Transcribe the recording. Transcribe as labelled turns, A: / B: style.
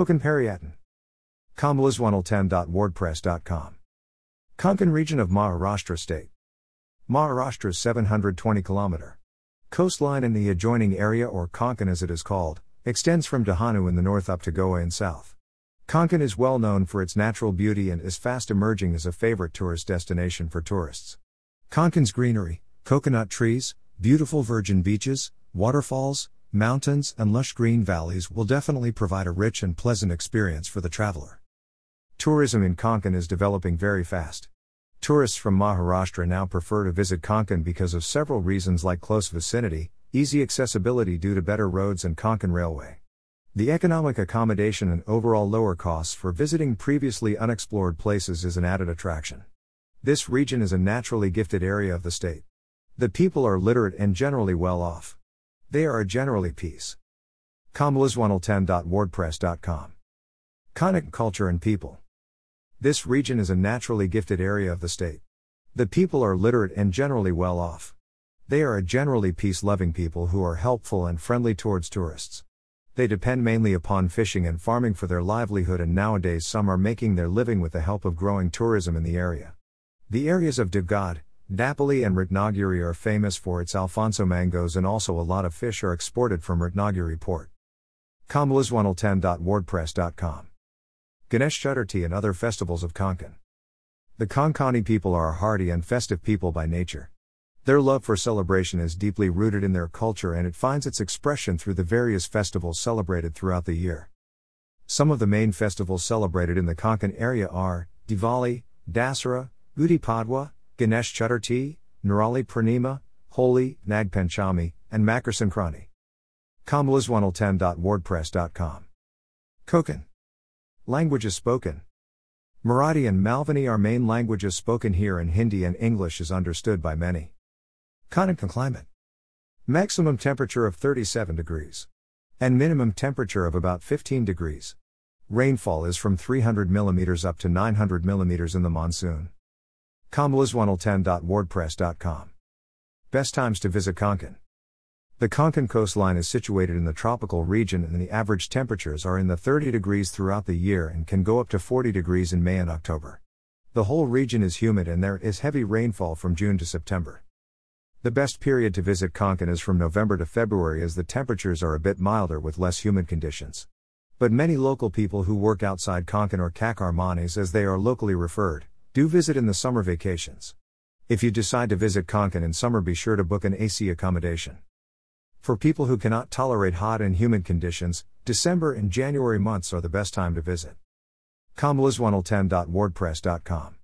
A: Konkan Paryatan. Kambalas110.wordpress.com. Konkan region of Maharashtra state. Maharashtra's 720 km coastline in the adjoining area or Konkan as it is called, extends from Dahanu in the north up to Goa in south. Konkan is well known for its natural beauty and is fast emerging as a favorite tourist destination for tourists. Konkan's greenery, coconut trees, beautiful virgin beaches, waterfalls, mountains, and lush green valleys will definitely provide a rich and pleasant experience for the traveler. Tourism in Konkan is developing very fast. Tourists from Maharashtra now prefer to visit Konkan because of several reasons like close vicinity, easy accessibility due to better roads and Konkan Railway. The economic accommodation and overall lower costs for visiting previously unexplored places is an added attraction. This region is a naturally gifted area of the state. The people are literate and generally well off. They are a generally peace. Kambalas110.wordpress.com. Conic culture and people. This region is a naturally gifted area of the state. The people are literate and generally well off. They are a generally peace loving people who are helpful and friendly towards tourists. They depend mainly upon fishing and farming for their livelihood, and nowadays some are making their living with the help of growing tourism in the area. The areas of Devgad, Dapoli, and Ratnagiri are famous for its Alphonso mangoes, and also a lot of fish are exported from Ratnagiri port. Kambalas110.wordpress.com. Ganesh Chaturthi and other festivals of Konkan. The Konkani people are a hardy and festive people by nature. Their love for celebration is deeply rooted in their culture and it finds its expression through the various festivals celebrated throughout the year. Some of the main festivals celebrated in the Konkan area are Diwali, Dasara, Gudi Padwa, Ganesh Chaturthi, Narali Purnima, Holi, Nag Panchami, and Makar Sankranti. Kambalas110.wordpress.com. Konkan. Languages spoken. Marathi and Malvani are main languages spoken here and Hindi and English is understood by many. Konkan climate. Maximum temperature of 37 degrees. And minimum temperature of about 15 degrees. Rainfall is from 300 mm up to 900 mm in the monsoon. Kambalas110.wordpress.com. Best times to visit Konkan. The Konkan coastline is situated in the tropical region and the average temperatures are in the 30 degrees throughout the year and can go up to 40 degrees in May and October. The whole region is humid and there is heavy rainfall from June to September. The best period to visit Konkan is from November to February as the temperatures are a bit milder with less humid conditions. But many local people who work outside Konkan or Chakarmanis as they are locally referred, do visit in the summer vacations. If you decide to visit Konkan in summer be sure to book an AC accommodation. For people who cannot tolerate hot and humid conditions, December and January months are the best time to visit. Kambalas110.wordpress.com